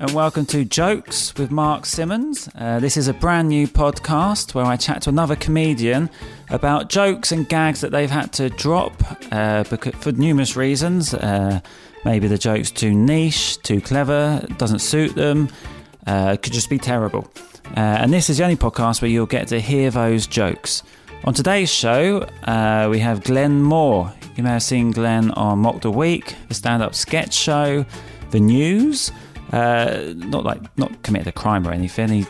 and welcome to Jokes with Mark Simmons. Uh, this is a brand new podcast where I chat to another comedian about jokes and gags that they've had to drop uh, for numerous reasons. Uh, maybe the joke's too niche, too clever, doesn't suit them, uh, could just be terrible. Uh, and this is the only podcast where you'll get to hear those jokes. On today's show, uh, we have Glenn Moore. You may have seen Glenn on Mock the Week, the stand up sketch show, the news. Uh, not like not committed a crime or anything. He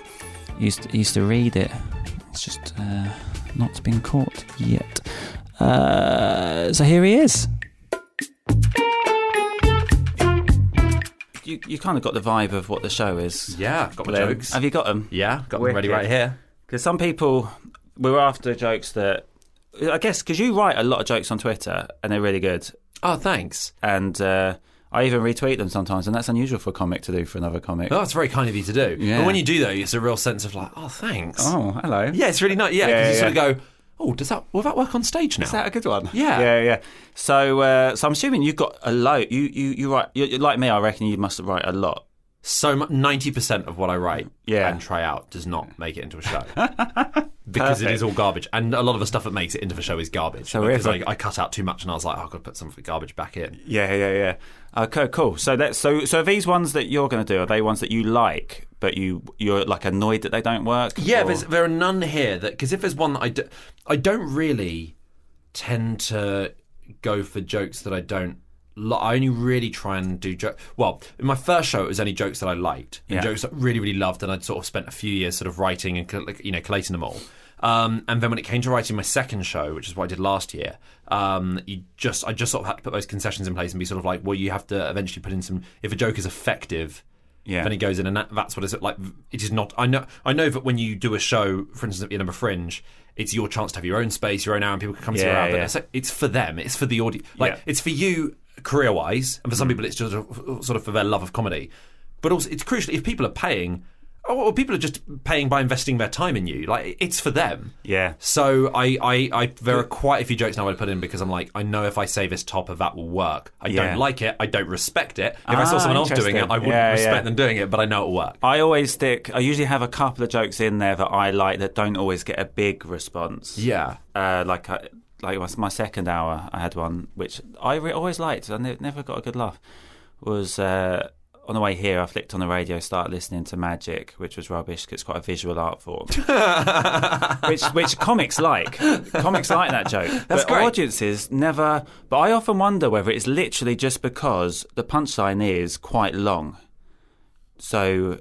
used to, he used to read it. It's just uh, not been caught yet. Uh, so here he is. You, you kind of got the vibe of what the show is. Yeah, got my Glenn. jokes. Have you got them? Yeah, got them ready Wicked. right here. Because some people, we were after jokes that, I guess, because you write a lot of jokes on Twitter and they're really good. Oh, thanks. And uh, I even retweet them sometimes, and that's unusual for a comic to do for another comic. Oh, that's very kind of you to do. Yeah. But when you do, though, it's a real sense of like, oh, thanks. Oh, hello. Yeah, it's really nice. Yeah, Yeah, because you yeah. sort of go, oh, does that will that work on stage now? Is that a good one? Yeah. yeah, yeah. So, uh, so I'm assuming you've got a load. You, you, you write. You, like me, I reckon you must write a lot. so ninety percent of what I write Yeah. and try out does not make it into a show because it is all garbage, and a lot of the stuff that makes it into the show is garbage. So because I, I cut out too much, and I was like, oh, I've got to put some of the garbage back in. Yeah, yeah, yeah. Okay, cool. So that so so are these ones that you're going to do are they ones that you like, but you you're like annoyed that they don't work? Yeah, there's, there are none here that because if there's one that I do, I don't really tend to go for jokes that I don't. li- I only really try and do jokes. Well, in my first show, it was only jokes that I liked, and Yeah. jokes that I really, really loved, and I'd sort of spent a few years sort of writing and like, you know collating them all. Um, and then when it came to writing my second show, which is what I did last year, um, you just I just sort of had to put those concessions in place and be sort of like, well, you have to eventually put in some. If a joke is effective, Yeah. then it goes in, and that, that's what it's like. It is not. I know. I know that when you do a show, for instance, at the number Fringe, it's your chance to have your own space, your own hour, and people can come to your hour. But it's, it's for them. It's for the audience. Like Yeah. Mm. it's for you career wise, and for some people, it's just a- sort of for their love of comedy. But also, it's crucial if people are paying. Or or people are just paying by investing their time in you. Like it's for them. Yeah. So I, I, I there are quite a few jokes now I put in because I'm like, I know if I say this topper, that will work. I Yeah. don't like it. I don't respect it. If I saw Ah, someone else doing it. I wouldn't Yeah, respect yeah. them doing it, but I know it'll work. I always stick. I usually have a couple of jokes in there that I like that don't always get a big response. Yeah. Uh, like I, like my, my second hour, I had one which I re- always liked. I ne- never got a good laugh. Was uh, on the way here, I flicked on the radio, started listening to Magic, which was rubbish because it's quite a visual art form, which which comics like. Comics like that joke, That's but great. audiences never. But I often wonder whether it's literally just because the punchline is quite long. So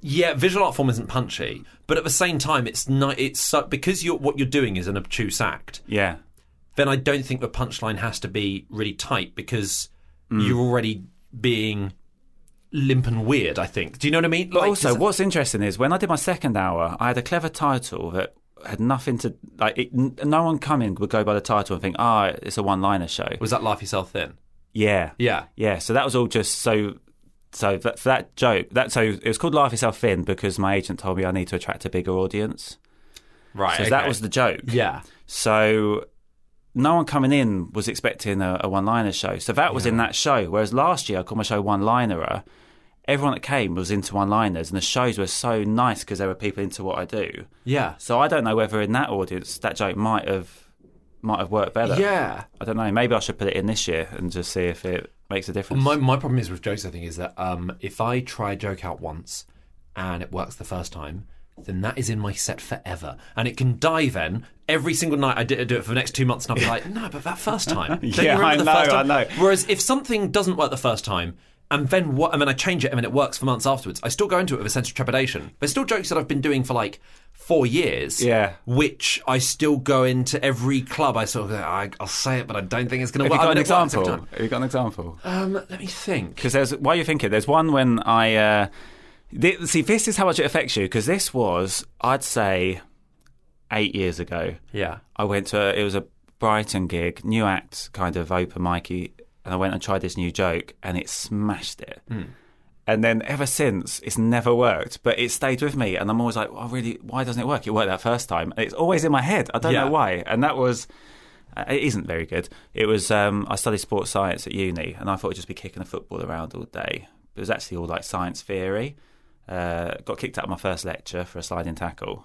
Yeah, visual art form isn't punchy, but at the same time, it's not. It's so, because you're what you're doing is an obtuse act. yeah, Then I don't think the punchline has to be really tight because Mm. you're already being limp and weird. I think. Do you know what I mean? Like, also, what's interesting is when I did my second hour, I had a clever title that had nothing to like. It, no one coming would go by the title and think, "Ah, it's a one-liner show." was that laugh yourself thin? Yeah, Yeah. yeah. So that was all just so. So that, for that joke, that so it was called "Laugh Yourself Thin" because my agent told me I need to attract a bigger audience. Right. So that was the joke. Yeah. So no one coming in was expecting a, a one-liner show. So that was in that show. Whereas last year I called my show one-linerer. Everyone that came was into one-liners, and the shows were so nice because there were people into what I do. Yeah. So I don't know whether in that audience that joke might have might have worked better. Yeah. I don't know. Maybe I should put it in this year and just see if it makes a difference. My my problem is with jokes. I think is that um, if I try a joke out once and it works the first time, then that is in my set forever. And it can die then. Every single night I do, I do it for the next two months and I'll be like, no, but that first time. Don't Yeah, I know, I know. Whereas if something doesn't work the first time, and then what, and then I change it and then it works for months afterwards, I still go into it with a sense of trepidation. There's still jokes that I've been doing for like four years. Yeah. Which I still go into every club. I sort of go, I, I'll say it, but I don't think it's going to Have you work. got I an mean, example? time. Have you got an example? Um, let me think. Because there's while you're thinking, there's one when I uh, see this is how much it affects you. Because this was, I'd say, eight years ago. Yeah. I went to a, it was a Brighton gig, new act, kind of open micy, and I went and tried this new joke, and it smashed it. And then ever since, it's never worked, but it stayed with me, and I'm always like, oh, really? Why doesn't it work? It worked that first time. It's always in my head. I don't Yeah. know why. And that was. Uh, it isn't very good. It was. Um, I studied sports science at uni, and I thought I'd just be kicking a football around all day. It was actually all like science theory. Uh, got kicked out of my first lecture for a sliding tackle.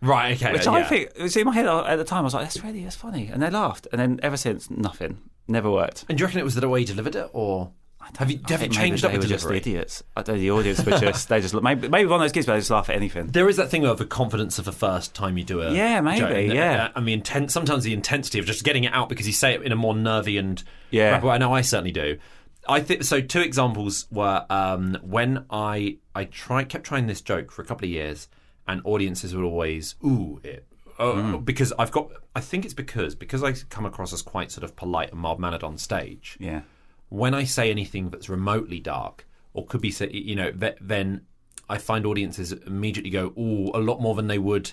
Right. Okay. Which yeah. I think was in my head at the time. I was like, "That's really that's funny," and they laughed. And then ever since, nothing, never worked. And do you reckon it was the way you delivered it, or have you have you changed up they the were just idiots. I don't know. The audience were just they just maybe maybe one of those kids but they just laugh at anything. There is that thing of the confidence of the first time you do it. Yeah, maybe, joke, yeah. uh, and the intent sometimes the intensity of just getting it out because you say it in a more nervy and Yeah. way. I know I certainly do. I think so. Two examples were um, when I I tried kept trying this joke for a couple of years, and audiences would always ooh it. Oh, Hmm. because I've got. I think it's because because I come across as quite sort of polite and mild mannered on stage. Yeah, when I say anything that's remotely dark or could be, say- you know, th- then I find audiences immediately go, "Ooh," a lot more than they would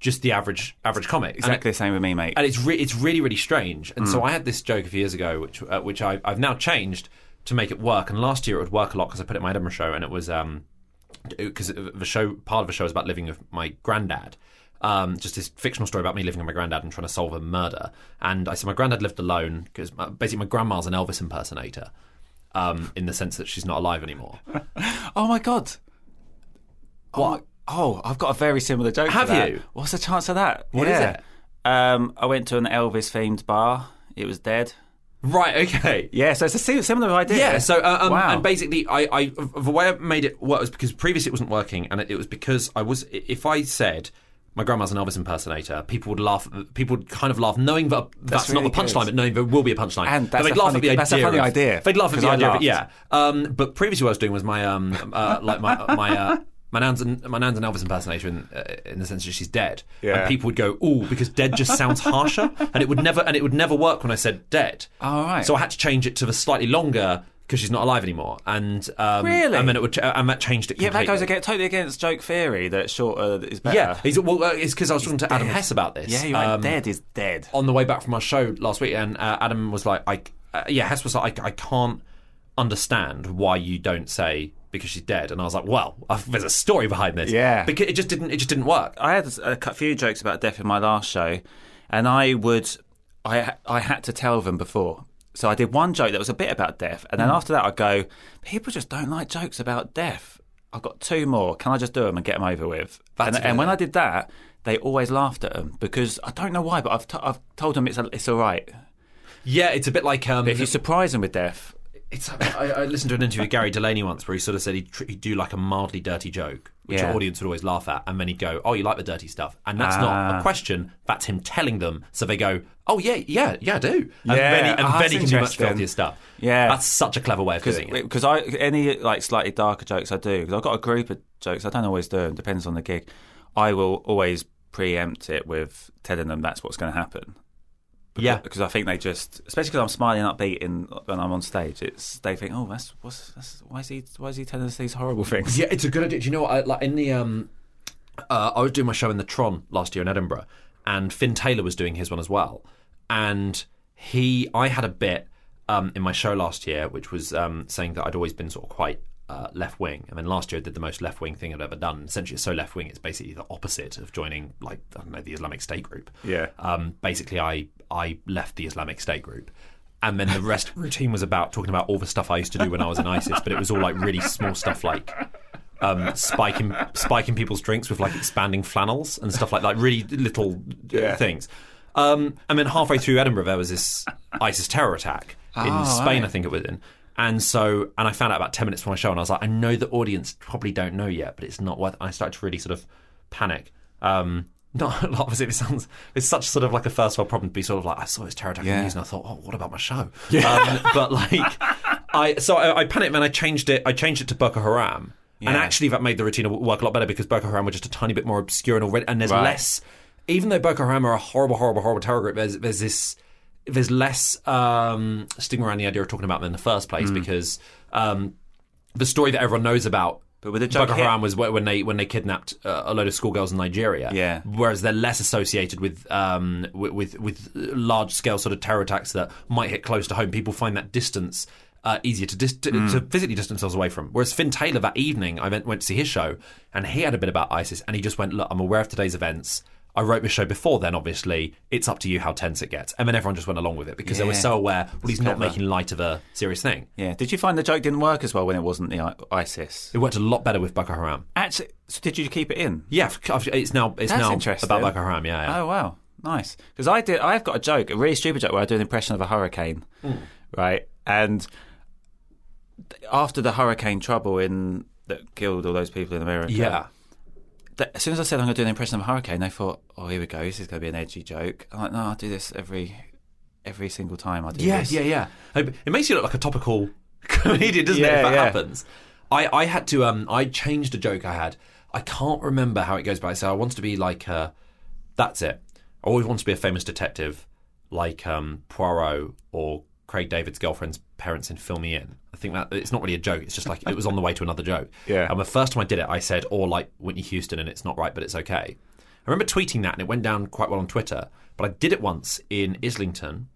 just the average average comic. Exactly the same with me, mate. and it's re- it's really really strange. And Hmm. so I had this joke a few years ago, which uh, which I, I've now changed to make it work. And last year it would work a lot because I put it in my Edinburgh show, and it was um because the show part of the show is about living with my granddad. Um, just this fictional story about me living with my granddad and trying to solve a murder. And I said my granddad lived alone because basically my grandma's an Elvis impersonator. Um, in the sense that she's not alive anymore. oh my god. What? Oh, I've got a very similar joke. Have you? What's the chance of that? What is yeah. it? Um, I went to an Elvis themed bar. It was dead. Right. Okay. Yeah, so it's a similar idea. Yeah. So, uh, um, wow. and basically, I, I, the way I made it work was because previously it wasn't working, and it, it was because I was. If I said my grandma's an Elvis impersonator, people would laugh. People would kind of laugh, knowing that that's, really not the punchline, but knowing there will be a punchline. And that's they'd a laugh funny- at the idea. that's a funny of- idea, They'd laugh at the I idea of it. Yeah. Um, but previously, what I was doing was my um, uh, like my my. Uh, My nan's, an, my nan's an Elvis impersonator in, uh, in the sense that she's dead, Yeah. and people would go, "Ooh," because dead just sounds harsher, and it would never and it would never work when I said dead. Oh, right. So I had to change it to the slightly longer because she's not alive anymore, and um, Really? and then it would, ch- and that changed it. yeah, that goes against, totally against joke theory that shorter is better. Yeah, he's, well, uh, it's because I was talking to Adam. Hess about this. Yeah, you're right. um, dead is dead. on the way back from our show last week, and uh, Adam was like, "I, uh, yeah." Hess was like, I, "I can't understand why you don't say because she's dead," and I was like, "Well, there's a story behind this." Yeah. because it just didn't, it just didn't work. I had a few jokes about death in my last show, and I would, I, I had to tell them before. So I did one joke that was a bit about death, and then after that I'd go, people just don't like jokes about death. I've got two more. Can I just do them and get them over with? And, and when. I did that, they always laughed at them because I don't know why, but I've, t- I've told them it's a, it's all right. Yeah, it's a bit like um, But if you surprise them with death, it's. I, I listened to an interview with Gary Delaney once where he sort of said he'd, tr- he'd do like a mildly dirty joke, which Yeah. the audience would always laugh at, and then he'd go, "Oh, you like the dirty stuff," and that's not Ah. a question. That's him telling them, so they go, "Oh yeah, yeah, yeah, I do," and Yeah. then he, and Ah, then he can do much filthier stuff. Yeah. that's such a clever way of doing it. because I any like slightly darker jokes I do because I've got a group of jokes I don't always do them depends on the gig. I will always preempt it with telling them that's what's going to happen. Yeah. because I think they just, especially because I'm smiling upbeat in when I'm on stage, it's they think, oh, that's what's that's, why is he why is he telling us these horrible things? Yeah, it's a good idea. Do you know what? I, like in the um, uh, I was doing my show in the Tron last year in Edinburgh, and Finn Taylor was doing his one as well. And he, I had a bit um, in my show last year, which was um, saying that I'd always been sort of quite uh, left wing, I mean, last year I did the most left wing thing I'd ever done. Essentially, it's so left wing, it's basically the opposite of joining, like I don't know, the Islamic State group. Yeah. Um, basically, I I left the Islamic State group. And then the rest routine was about talking about all the stuff I used to do when I was in ISIS, but it was all like really small stuff like um, spiking spiking people's drinks with like expanding flannels and stuff like that, really little Yeah. things. Um, and then halfway through Edinburgh, there was this ISIS terror attack in Oh, Spain, right. I think it was in. And so, and I found out about ten minutes before my show, and I was like, I know the audience probably don't know yet, but it's not worth. I started to really sort of panic. Um, not obviously it sounds it's such sort of like a first world problem to be sort of like I saw this terror attack Yeah. news and I thought oh what about my show? Um, but like I so I, I panicked and I changed it I changed it to Boko Haram. And actually that made the routine work a lot better because Boko Haram were just a tiny bit more obscure and already and there's Right. less even though Boko Haram are a horrible horrible horrible terror group there's there's this there's less um, stigma around the idea of talking about them in the first place because um, the story that everyone knows about But with the Boko hit- Haram was when they when they kidnapped uh, a load of schoolgirls in Nigeria. Yeah. Whereas they're less associated with um with with, with large scale sort of terror attacks that might hit close to home. People find that distance. Uh, easier to, dis- to, Mm. to physically distance themselves away from. Whereas Finn Taylor that evening, I went, went to see his show, and he had a bit about ISIS, and he just went, "Look, I'm aware of today's events. I wrote this show before then. Obviously, it's up to you how tense it gets." And then everyone just went along with it because they were so aware. Well, he's not making light of a serious thing. Yeah. Did you find the joke didn't work as well when it wasn't the I- ISIS? It worked a lot better with Boko Haram. Actually, so did you keep it in? Yeah, it's now it's That's now about Boko Haram. Yeah, yeah. Oh wow, nice. Because I did. I've got a joke, a really stupid joke, where I do an impression of a hurricane, hmm. right? And after the hurricane trouble in that killed all those people in America, yeah. Th- as soon as I said I'm going to do an impression of a hurricane, they thought, "Oh, here we go. This is going to be an edgy joke." I'm like, "No, I do this every every single time I do Yeah, this." yeah, yeah. It it makes you look like a topical comedian, doesn't it? If that yeah. happens. I, I had to um I changed a joke I had. I can't remember how it goes, but I said I wanted to be like uh that's it. I always wanted to be a famous detective like um Poirot or Craig David's girlfriend's parents in Fill Me In. I think that it's not really a joke. It's just like it was on the way to another joke. Yeah. And the first time I did it, I said, "Or like Whitney Houston," and it's not right, but it's okay. I remember tweeting that, and it went down quite well on Twitter. But I did it once in Islington,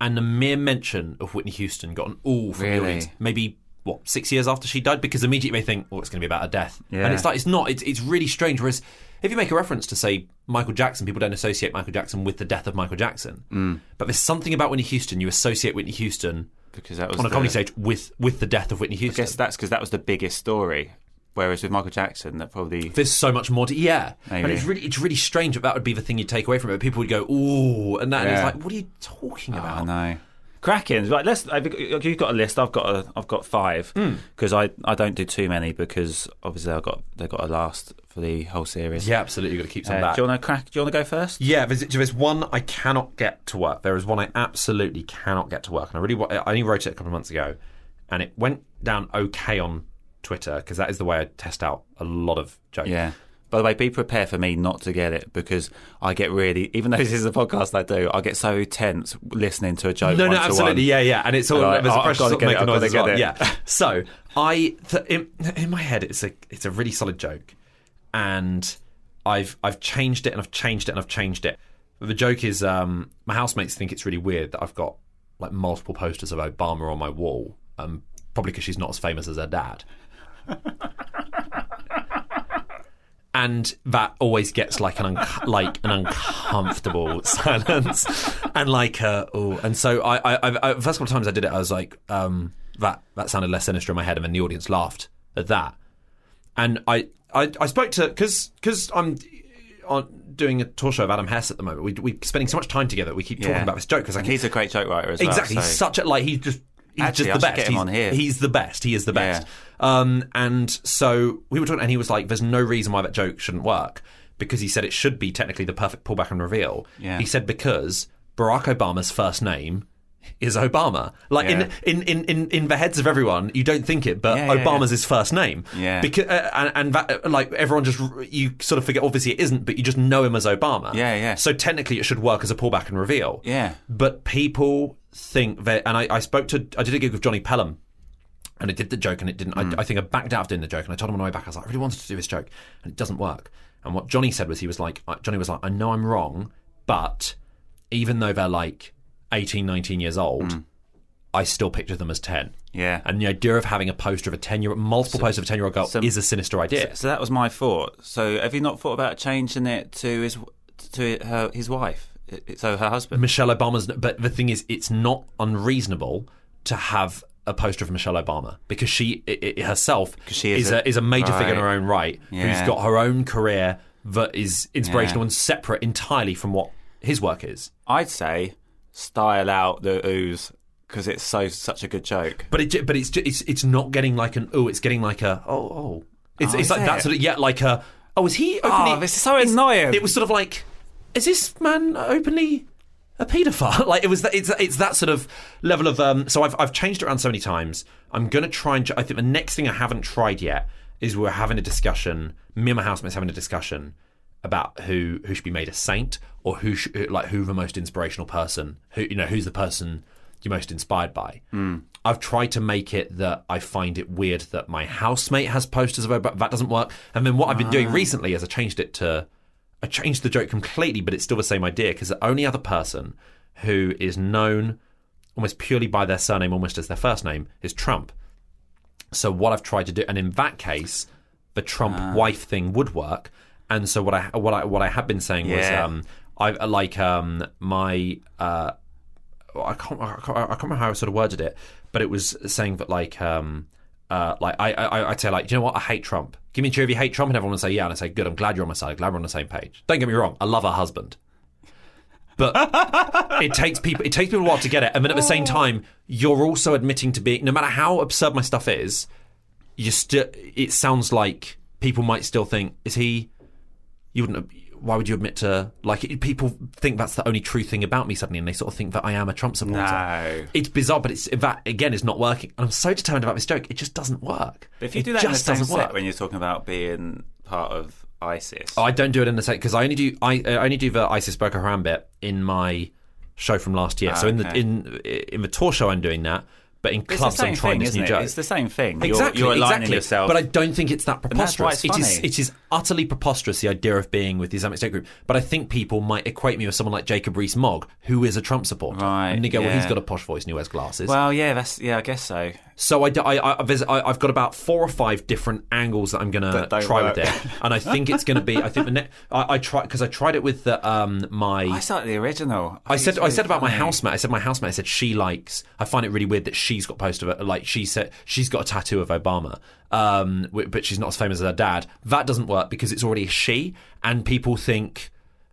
and the mere mention of Whitney Houston got an ooh from Really? the audience. Maybe what six years after she died, because immediately they think, "Oh, it's going to be about her death," Yeah. and it's like it's not. It's it's really strange. Whereas if you make a reference to say Michael Jackson, people don't associate Michael Jackson with the death of Michael Jackson. Mm. But there's something about Whitney Houston you associate Whitney Houston because that was on a the- comedy stage with with the death of Whitney Houston. I guess that's because that was the biggest story. Whereas with Michael Jackson, that probably There's so much more to yeah, and it's really it's really strange that that would be the thing you take away from it. People would go ooh, and that and it's like, what are you talking I about? know. Cracking. Right, let's. You you've got a list. I've got a. I've got five Hmm. because I, I don't do too many because obviously I've got they've got a last for the whole series. Yeah, absolutely. You've got to keep some Uh, back. do you want to crack? Do you want to go first? Yeah, there's, there's one I cannot get to work. There is one I absolutely cannot get to work, and I really I only wrote it a couple of months ago, and it went down okay on Twitter because that is the way I test out a lot of jokes. Yeah. By the way, be prepared for me not to get it because I get really, even though this is a podcast I do, I get so tense listening to a joke. No, no, absolutely, yeah, yeah, and it's all Like, there's oh, a I've pressure gotta make it, a noise as well. it. Yeah. So I, th- in, in my head, it's a it's a really solid joke, and I've I've changed it and I've changed it and I've changed it. The joke is, um, my housemates think it's really weird that I've got like multiple posters of Obama on my wall, um, probably because she's not as famous as her dad. and that always gets like an unc like an uncomfortable silence and like uh, oh and so I, I, I, first couple of times I did it I was like um, that that sounded less sinister in my head and then the audience laughed at that and I I, I spoke to because because I'm on doing a tour show of Adam Hess at the moment we we spending so much time together we keep talking Yeah. about this joke because I he's a great joke writer as well. Exactly. He's such a like he's just he's Actually, just the best. he's, on here. he's the best. He is the best. Yeah. Um, and so we were talking, and he was like, "There's no reason why that joke shouldn't work." Because he said it should be technically the perfect pullback and reveal. Yeah. He said because Barack Obama's first name is Obama. Like Yeah. in, in, in, in, in the heads of everyone, you don't think it, but Yeah, yeah, Obama's his first name. Yeah. Because uh, and, and that uh, like everyone just you sort of forget. Obviously, it isn't, but you just know him as Obama. Yeah, yeah. So technically, it should work as a pullback and reveal. Yeah. But people think that, and I, I spoke to, I did a gig with Johnny Pelham, and I did the joke, and it didn't. Hmm. I, I think I backed out of doing the joke, and I told him on the way back, I was like, I really wanted to do this joke, and it doesn't work. And what Johnny said was, he was like, Johnny was like, I know I'm wrong, but even though they're like 18, 19 years old, I still picture them as 10. Hmm. Yeah. And the idea of having a poster of a 10 year multiple posters of a 10 year old girl so- is a sinister idea. So that was my thought. So have you not thought about changing it to his to her his wife? It- So her husband. Michelle Obama's, but the thing is, it's not unreasonable to have a poster of Michelle Obama because she i i herself she is is, a- a, is a major figure in her own right Yeah. who's got her own career that is inspirational Yeah. and separate entirely from what his work is. I'd say style out the ooze because it's so such a good joke. But it, but it's it's it's not getting like an oh, it's getting like a oh oh. It's Oh, it's like that sort of yeah, like a Oh, is he? Openly, Oh, this is so annoying. It was sort of like, is this man openly a paedophile? like it was. That, it's it's that sort of level of. Um, so I've I've changed it around so many times. I'm gonna try and. I think the next thing I haven't tried yet is we're having a discussion. Me and my housemates having a discussion about who who should be made a saint or who sh- like who the most inspirational person who you know who's the person you're most inspired by. I've tried to make it that I find it weird that my housemate has posters of Obama. That doesn't work. And then what I've been doing recently is I changed it to I changed the joke completely, but it's still the same idea because the only other person who is known almost purely by their surname, almost as their first name, is Trump. So what I've tried to do, and in that case, the Trump wife thing would work. And so what I what I what I had been saying was, um, I like um, my uh, I can't, I can't I can't remember how I sort of worded it, but it was saying that like um uh like I, I I'd say like you know what I hate Trump. Give me a cheer if you hate Trump, and everyone would say yeah, and I say good. I'm glad you're on my side. Glad we're on the same page. Don't get me wrong, I love her husband, but it takes people it takes people a while to get it, and then at the same time, you're also admitting to being no matter how absurd my stuff is, you still it sounds like people might still think is he you wouldn't why would you admit to like it- people think that's the only true thing about me suddenly and they sort of think that I am a Trump supporter No. it's bizarre but it's that again is not working and I'm so determined about this joke it just doesn't work But if you it do that in the just same doesn't set work when you're talking about being part of ISIS, Oh, I don't do it in the same because I only do I, I only do the ISIS Boko Haram bit in my show from last year. so in the okay. in in the tour show I'm doing that, but in clubs I'm trying thing, this new it? joke. It's the same thing. You're- Exactly, you're, aligning exactly. yourself. But I don't think it's that preposterous. it's It is, funny. it is utterly preposterous the idea of being with the Islamic State group. But I think people might equate me with someone like Jacob Rees-Mogg, who is a Trump supporter. Right, And they go, well, he's yeah. got a posh voice and he wears glasses. well, yeah, that's yeah, I guess so. So I, I, I, I, I've got about four or five different angles that I'm going to try work. with it, and I think it's going to be. I think the ne- I, I try because I tried it with the, um my. I started the original. I think said I said about my housemate. I said my housemate. I said she likes. I find it really weird that she's got poster of it. Like she said, she's got a tattoo of Obama, um, but she's not as famous as her dad. That doesn't work because it's already a she, and people think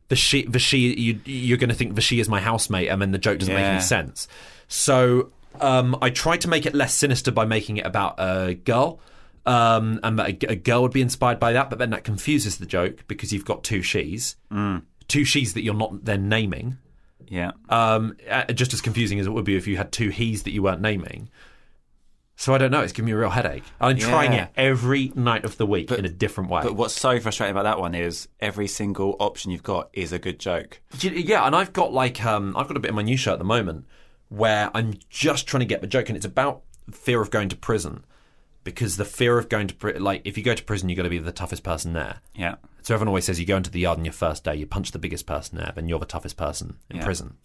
the she, the she. You, you're going to think the she is my housemate, and then the joke doesn't make any sense. So um, I tried to make it less sinister by making it about a girl. Um, and that a, a girl would be inspired by that, but then that confuses the joke because you've got two she's, two she's that you're not then naming Yeah. um, just as confusing as it would be if you had two he's that you weren't naming. So I don't know. It's giving me a real headache. I'm trying it every night of the week in a different way. But what's so frustrating about that one is every single option you've got is a good joke. Yeah, and I've got like um, I've got a bit in my new show at the moment where I'm just trying to get the joke, and it's about fear of going to prison because the fear of going to pri- like if you go to prison, you're going to be the toughest person there. Yeah. So everyone always says you go into the yard on your first day, you punch the biggest person there, then you're the toughest person in Yeah. prison.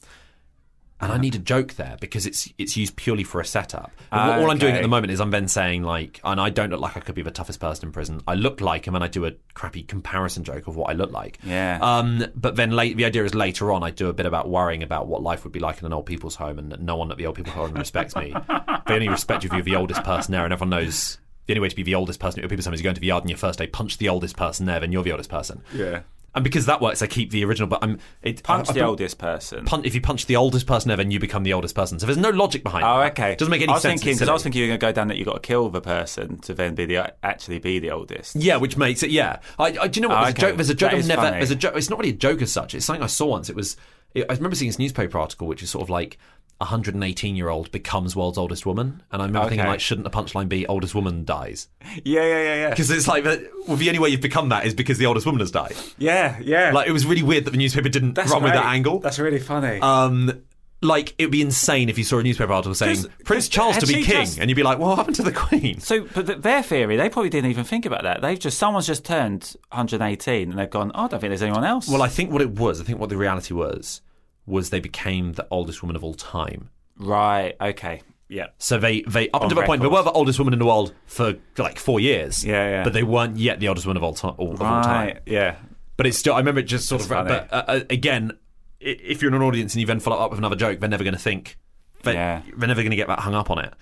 And I need a joke there because it's it's used purely for a setup. And what- all I'm doing at the moment is I'm then saying like, and I don't look like I could be the toughest person in prison. I look like him, and I do a crappy comparison joke of what I look like. Yeah. Um, but then late, the idea is later on, I do a bit about worrying about what life would be like in an old people's home, and that no one at the old people's home respects me. they only respect you if you're the oldest person there, and everyone knows. The only way to be the oldest person at your people's home is you go into the yard on your first day, punch the oldest person there, then you're the oldest person. Yeah. And because that works, I keep the original. But I'm it, Punch I- I the put- oldest person. Punch, if you punch the oldest person ever, then you become the oldest person. So there's no logic behind. It. Oh, that. okay. It doesn't make any I was sense. thinking because I was thinking you were going to go down that you've got to kill the person to then be the actually be the oldest. Yeah, which makes it. Yeah, I, I do you know what? Oh, There's a joke. There's a joke. I've never. funny. There's a joke. It's not really a joke as such. It's something I saw once. It was. It, I remember seeing this newspaper article, which is sort of like. A 118 year old becomes world's oldest woman, and I remember thinking, like, shouldn't the punchline be oldest woman dies? Yeah, yeah, yeah, yeah. Because it's like, that- well, the only way you've become that is because the oldest woman has died. Yeah, yeah. Like, it was really weird that the newspaper didn't That's run with that angle. That's really funny. Um, like it'd be insane if you saw a newspaper article saying Prince Charles to be king, just- and you'd be like, "Well, what happened to the Queen?" so, but th- their theory, they probably didn't even think about that. They've just someone's just turned 118 and they've gone, oh, I don't think there's anyone else. Well, I think what it was, I think what the reality was, was they became the oldest woman of all time. right, okay, yeah, So they, they up until that point, they were the oldest woman in the world for like four years. Yeah, yeah. But they weren't yet the oldest woman of all, time, of all time. right, yeah, But it's still, I remember it just sort That's of. funny. But uh, uh, again, if you're in an audience and you then follow up with another joke, they're never going to think. They, Yeah. They're never going to get that hung up on it.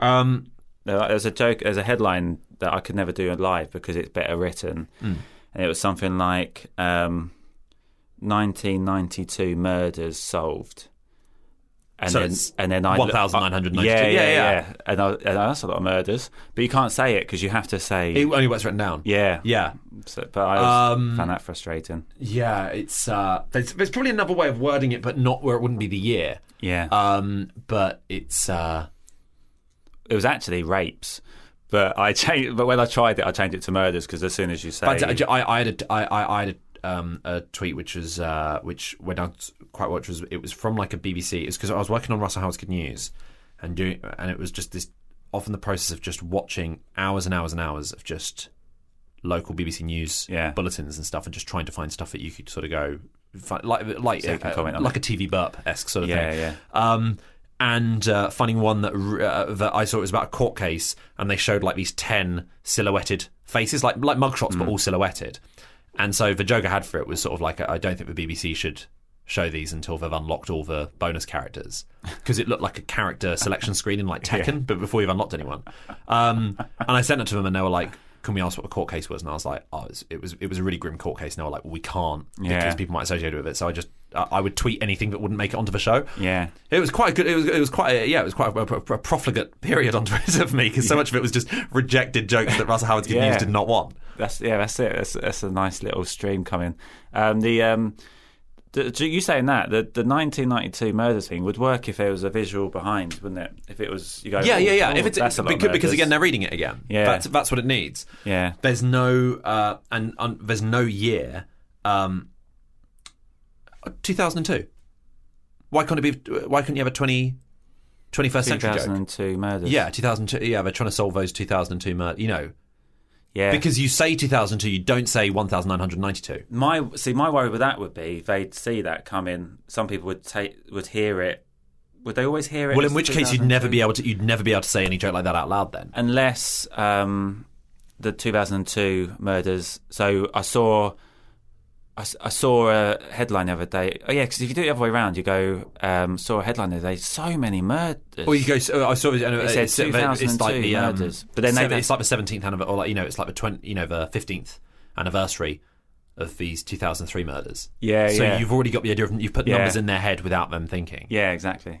Um, There- There's a joke, there's a headline that I could never do live because it's better written. Hmm. And it was something like um, 1992 murders solved. And So then, and then I 1,992. Yeah, yeah, Yeah, yeah. yeah. And, I, and that's a lot of murders, but you can't say it because you have to say It only what's written down. yeah, Yeah. So, but I Um, found that frustrating. Yeah, it's uh, there's, there's probably another way of wording it, but not where it wouldn't be the year. Yeah, Um, but it's uh, it was actually rapes, but I changed. But when I tried it, I changed it to murders because as soon as you say, I, I, I had a, I, I, I had a, um, a tweet which was uh, which went down quite well, which was it was from like a BBC. It was because I was working on Russell Howard's Good News, and doing and it was just this often the process of just watching hours and hours and hours of just local BBC News Yeah. bulletins and stuff, and just trying to find stuff that you could sort of go fi- like like So uh, like it. a TV burp esque sort of Yeah, thing. yeah. Um, and uh, finding one that uh, that I saw it was about a court case, and they showed like these ten silhouetted faces, like like mugshots, Mm. but all silhouetted. And so the joke I had for it was sort of like I don't think the BBC should show these until they've unlocked all the bonus characters because it looked like a character selection screen in like Tekken, but before you've unlocked anyone. Um, and I sent it to them, and they were like. Can we ask what the court case was? And I was like, "Oh, it was it was, it was a really grim court case." And they were like, well, "We can't because Yeah. people might associate it with it." So I just I would tweet anything that wouldn't make it onto the show. yeah, It was quite a good. It was it was quite a, yeah. It was quite a, a, a profligate period on Twitter for me because so much of it was just rejected jokes that Russell Howard's Good Yeah. News did not want. that's yeah, that's it. That's, that's a nice little stream coming. Um, the um, the, you saying that the the 1992 murder thing would work if there was a visual behind, wouldn't it? If it was you go, Yeah, oh, yeah, yeah. oh, if it's that's a lot of because, because again they're reading it again. Yeah. that's that's what it needs. yeah, There's no uh, and, and there's no year. Um, 2002. Why can't it be? Why couldn't you have a 20, 21st century joke? 2002 murders. Yeah, 2002. Yeah, they're trying to solve those 2002 murders. You know, yeah. because you say 2002, you don't say 1992. my see, my worry with that would be they'd see that coming. Some people would take would hear it. Would they always hear it? Well, in which case you'd never be able to. You'd never be able to say any joke like that out loud. Then. unless um, the 2002 murders. So I saw, I, I saw a headline the other day. Oh yeah, because if you do it the other way around, you go um, saw a headline the other day. So many murders. Or you go. So I saw. It and It said it's, it's like 2002 the um, murders. But then they seven- it's like the seventeenth anniversary, or like you know, it's like the twenty, you know, the fifteenth anniversary of these two thousand three murders. Yeah, So yeah. you've already got the idea of you've put Yeah. numbers in their head without them thinking. yeah, exactly.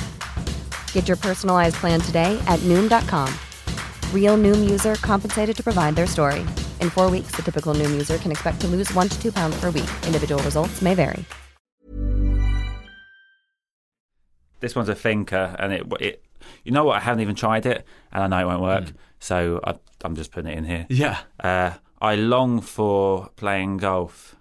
Get your personalized plan today at Noom.com. Real Noom user compensated to provide their story. In four weeks, the typical Noom user can expect to lose one to two pounds per week. Individual results may vary. This one's a thinker, and it it. You know what? I haven't even tried it, and I know it won't work. Hmm. So I, I'm just putting it in here. Yeah. Uh, I long for playing golf.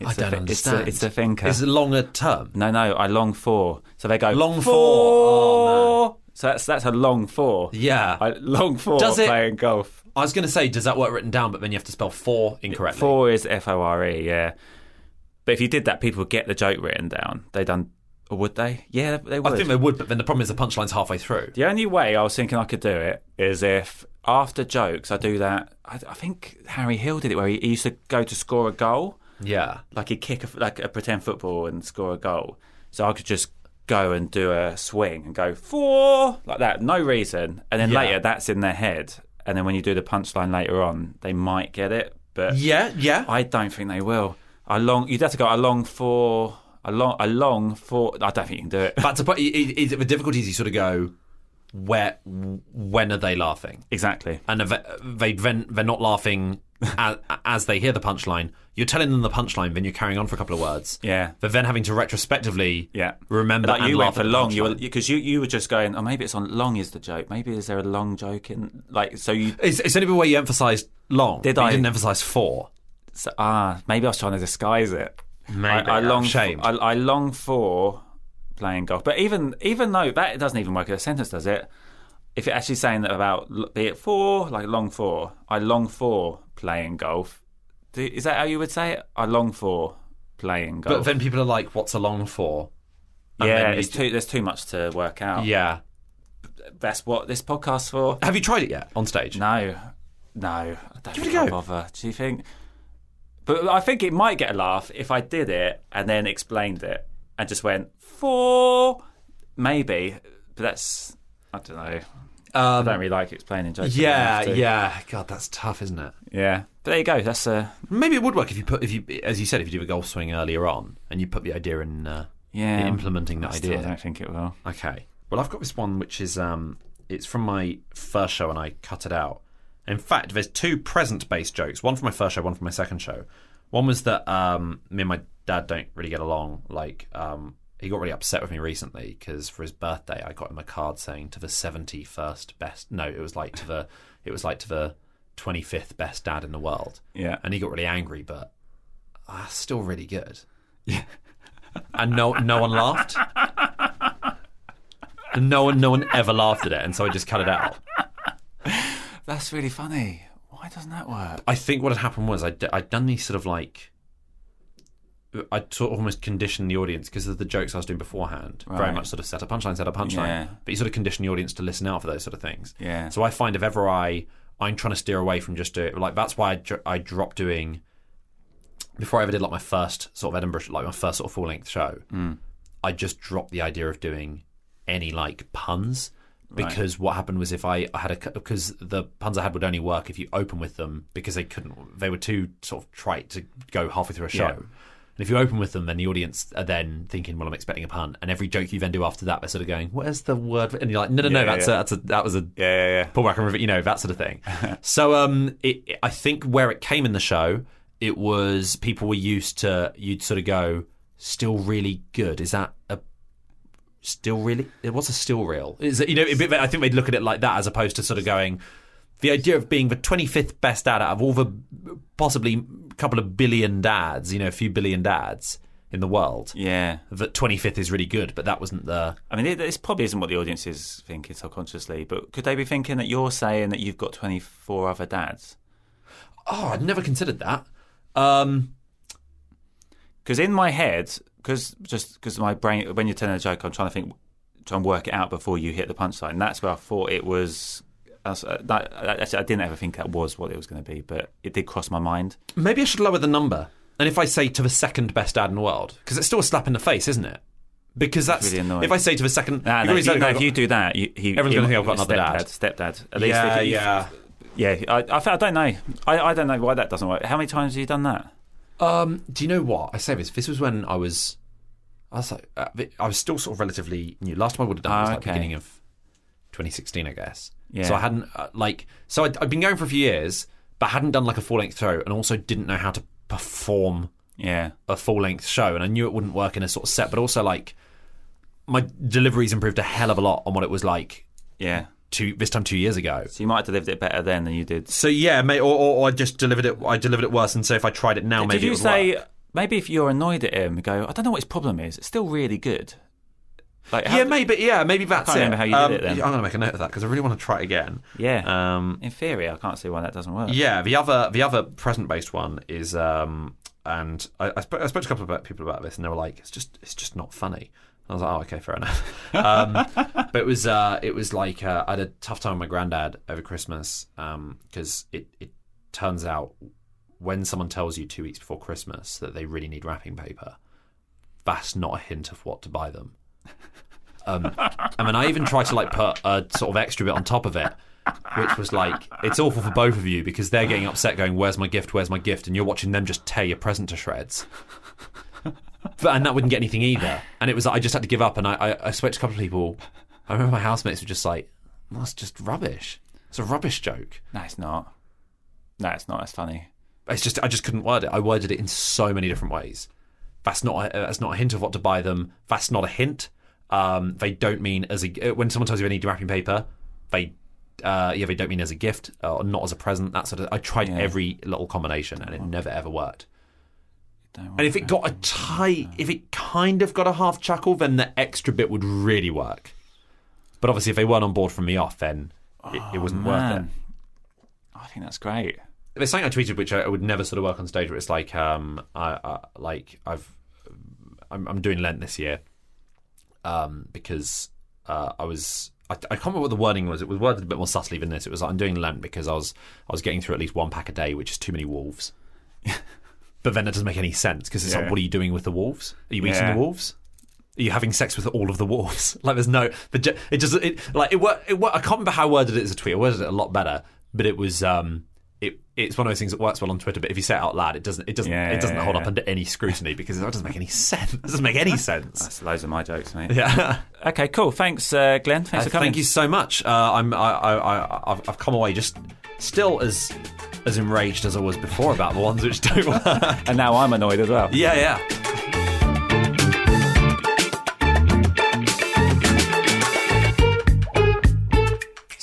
I It's a don't understand. It's a, it's a thinker. Is it longer term? no, no, I long for. So they go Long for. Oh, So that's that's a long for. Yeah. I long for Does it- playing golf. I was going to say, does that work written down? But then you have to spell four incorrectly. Four is F O R E. Yeah. But if you did that, people would get the joke written down. They done, or would they? Yeah, they would. I think they would, but then the problem is the punchline's halfway through. The only way I was thinking I could do it is if after jokes I do that. I, I think Harry Hill did it where he, he used to go to score a goal, Yeah. like he'd kick a, like a pretend football and score a goal. So I could just go and do a swing and go four like that, no reason, and then Yeah. later that's in their head, and then when you do the punchline later on, they might get it, but Yeah, yeah. I don't think they will. I long you'd have to go along for a long a long for. I don't think you can do it. But to put, is, is, the difficulty is you sort of go, where, when are they laughing? exactly. And if they they're not laughing as, as they hear the punchline. You're telling them the punchline, then you're carrying on for a couple of words. Yeah. But then having to retrospectively Yeah, remember like and you laugh went for long. You were because you, you were just going. Oh, maybe it's on long. Is the joke? Maybe is there a long joke in like so you It's, it's only the way you emphasised long. Did but you I? didn't emphasise four. so, ah maybe I was trying to disguise it. Maybe. I, I I'm long ashamed. I, I long for playing golf, but even even though that doesn't even work as a sentence, does it? If you're actually saying that about be it four, like long for, I long for playing golf. Is that how you would say it? I long for playing golf. But then people are like, "What's a long for?" And yeah, it's do- too, there's too much to work out. Yeah. that's what this podcast's for. Have you tried it yet on stage? No, no, I don't Give it a go. bother. Do you think? But I think it might get a laugh if I did it and then explained it and just went for maybe. But that's I don't know. I don't really like explaining jokes. I Um, Yeah, yeah. God, that's tough, isn't it? yeah. But there you go. That's uh, Maybe it would work if you put, if you, as you said, if you do a golf swing earlier on and you put the idea in, uh, yeah. in implementing that I idea. don't think it will. Okay. Well, I've got this one which is um, it's from my first show and I cut it out. In fact, there's two present-based jokes. One from my first show, one from my second show. One was that um, me and my dad don't really get along. Like, um, he got really upset with me recently because for his birthday, I got him a card saying to the 71st best. No, it was like to the it was like to the 25th best dad in the world. Yeah. And he got really angry, but uh, still really good. Yeah. and no no one laughed. And no one, no one ever laughed at it, and so I just cut it out. That's really funny. Why doesn't that work? I think what had happened was I'd, I'd done these sort of like I'd sort of almost conditioned the audience because of the jokes I was doing beforehand. Very much sort of set a punchline, set a punchline. Yeah. But you sort of condition the audience to listen out for those sort of things. Yeah. So I find if ever I I'm trying to steer away from just doing like that's why I, I dropped doing before I ever did like my first sort of Edinburgh like my first sort of full length show. Mm. I just dropped the idea of doing any like puns because what happened was if I, I had a because the puns I had would only work if you open with them because they couldn't they were too sort of trite to go halfway through a show. Yeah. And if you open with them, then the audience are then thinking, "Well, I'm expecting a pun," and every joke you then do after that, they're sort of going, "Where's the word?" And you're like, "No, no, no, Yeah, that's yeah. a, that's a that was a Yeah, yeah, yeah. pull back and you know, that sort of thing. so um, it, I think where it came in the show, it was people were used to you'd sort of go, still really good. Is that a still really? It was a still real? Is it you know? a bit- I think they'd look at it like that as opposed to sort of going. The idea of being the 25th best dad out of all the possibly a couple of billion dads, you know, a few billion dads in the world, Yeah. that 25th is really good, but that wasn't the. I mean, this probably isn't what the audience is thinking subconsciously, but could they be thinking that you're saying that you've got 24 other dads? Oh, I'd never considered that. Um, Because in my head, because just because my brain, when you're telling a joke, I'm trying to think, try and work it out before you hit the punchline. That's where I thought it was. That's- uh, That, actually, I didn't ever think that was what it was going to be, but it did cross my mind. Maybe I should lower the number. And if I say to the second best dad in the world, because it's still a slap in the face, isn't it? Because that's really annoying. if I say to the second, Nah, no, if, you, no, if you do that, you, he, Everyone's gonna think I've got another dad. Stepdad. At least yeah, you, yeah. yeah. I, I, I don't know. I, I don't know why that doesn't work. How many times have you done that? Um, do you know what I say this? This was when I was, I was like, uh, I was still sort of relatively new. Last time I would have done it was Ah, like okay. beginning of 2016, I guess. Yeah. So I hadn't uh, like, so I'd, I'd been going for a few years, but hadn't done like a full length show, and also didn't know how to perform Yeah. a full length show, and I knew it wouldn't work in a sort of set, but also like my delivery's improved a hell of a lot on what it was like Yeah. two this time two years ago. So you might have delivered it better then than you did. So yeah, may, or, or, or I just delivered it. I delivered it worse, and so if I tried it now, maybe did you it would say work. maybe if you're annoyed at him, go, I don't know what his problem is. It's still really good. Like Yeah, maybe. Yeah, maybe that's it. how you did Um, it then. I'm going to make a note of that because I really want to try it again. Yeah. Um, In theory, I can't see why that doesn't work. yeah. The other, the other present-based one is, um, and I, I, spoke, I spoke to a couple of people about this, and they were like, "It's just, it's just not funny." I was like, "Oh, okay, fair enough." um, but it was, uh, it was like uh, I had a tough time with my granddad over Christmas because it, it turns out when someone tells you two weeks before Christmas that they really need wrapping paper, that's not a hint of what to buy them. Um, and then I even tried to like put a sort of extra bit on top of it, which was like, it's awful for both of you because they're getting upset, going, "Where's my gift? Where's my gift?" And you're watching them just tear your present to shreds. But, and that wouldn't get anything either. And it was I just had to give up. And I, I, I spoke to a couple of people. I remember my housemates were just like, "That's just rubbish. It's a rubbish joke." No, it's not. No, it's not. It's funny. It's just I just couldn't word it. I worded it in so many different ways. That's not a, that's not a hint of what to buy them. That's not a hint. Um, they don't mean as a when someone tells you they need wrapping paper, they uh, yeah they don't mean as a gift or not as a present. That sort of. I tried Yeah. every little combination and it never ever worked. And if it got a tight, if it kind of got a half chuckle, then the extra bit would really work. But obviously, if they weren't on board from the off, then it, it wasn't worth it. I think that's great. There's something I tweeted which I would never sort of work on stage. Where it's like, um, I, I like I've, I'm, I'm doing Lent this year, um, because uh, I was. I, I can't remember what the wording was. It was worded a bit more subtly than this. It was like, I'm doing Lent because I was I was getting through at least one pack a day, which is too many wolves. but then that doesn't make any sense because it's Yeah. like, what are you doing with the wolves? Are you eating Yeah. the wolves? Are you having sex with all of the wolves? like, there's no. The, it just it like it, wor- it. I can't remember how I worded it as a tweet. I worded it a lot better, but it was. um it, it's one of those things that works well on Twitter, but if you say it out loud, it doesn't. It doesn't. Yeah, it doesn't yeah, hold up under any scrutiny because that doesn't make any sense. It doesn't make any sense. That's loads of my jokes, mate. Yeah. Okay, cool. Thanks, uh, Glenn. Thanks for Uh, coming. Thank you so much. Uh, I'm. I, I, I, I've, I've come away just still as as enraged as I was before about the ones which don't work. And now I'm annoyed as well. yeah, yeah.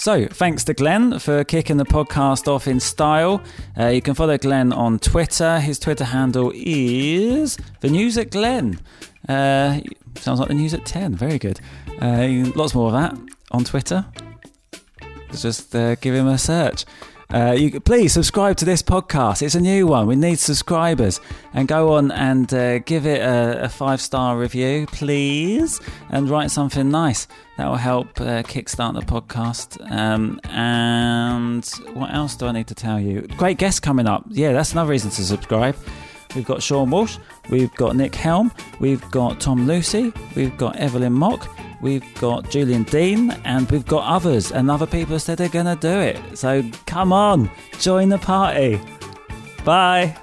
So, thanks to Glenn for kicking the podcast off in style. Uh, you can follow Glenn on Twitter. His Twitter handle is the news at Glenn. Uh, sounds like the news at ten. Very good. Uh, lots more of that on Twitter. Just uh, give him a search. Uh, you, please subscribe to this podcast. It's a new one. We need subscribers. And go on and uh, give it a, a five star review, please, and write something nice. That will help uh, kickstart the podcast. Um, and what else do I need to tell you? Great guest coming up. Yeah, that's another reason to subscribe. We've got Sean Walsh, we've got Nick Helm, we've got Tom Lucy, we've got Evelyn Mok, we've got Julian Dean, and we've got others, and other people said they're going to do it. So come on, join the party. Bye.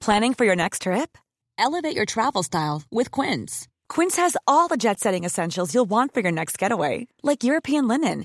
Planning for your next trip? Elevate your travel style with Quince. Quince has all the jet setting essentials you'll want for your next getaway, like European linen,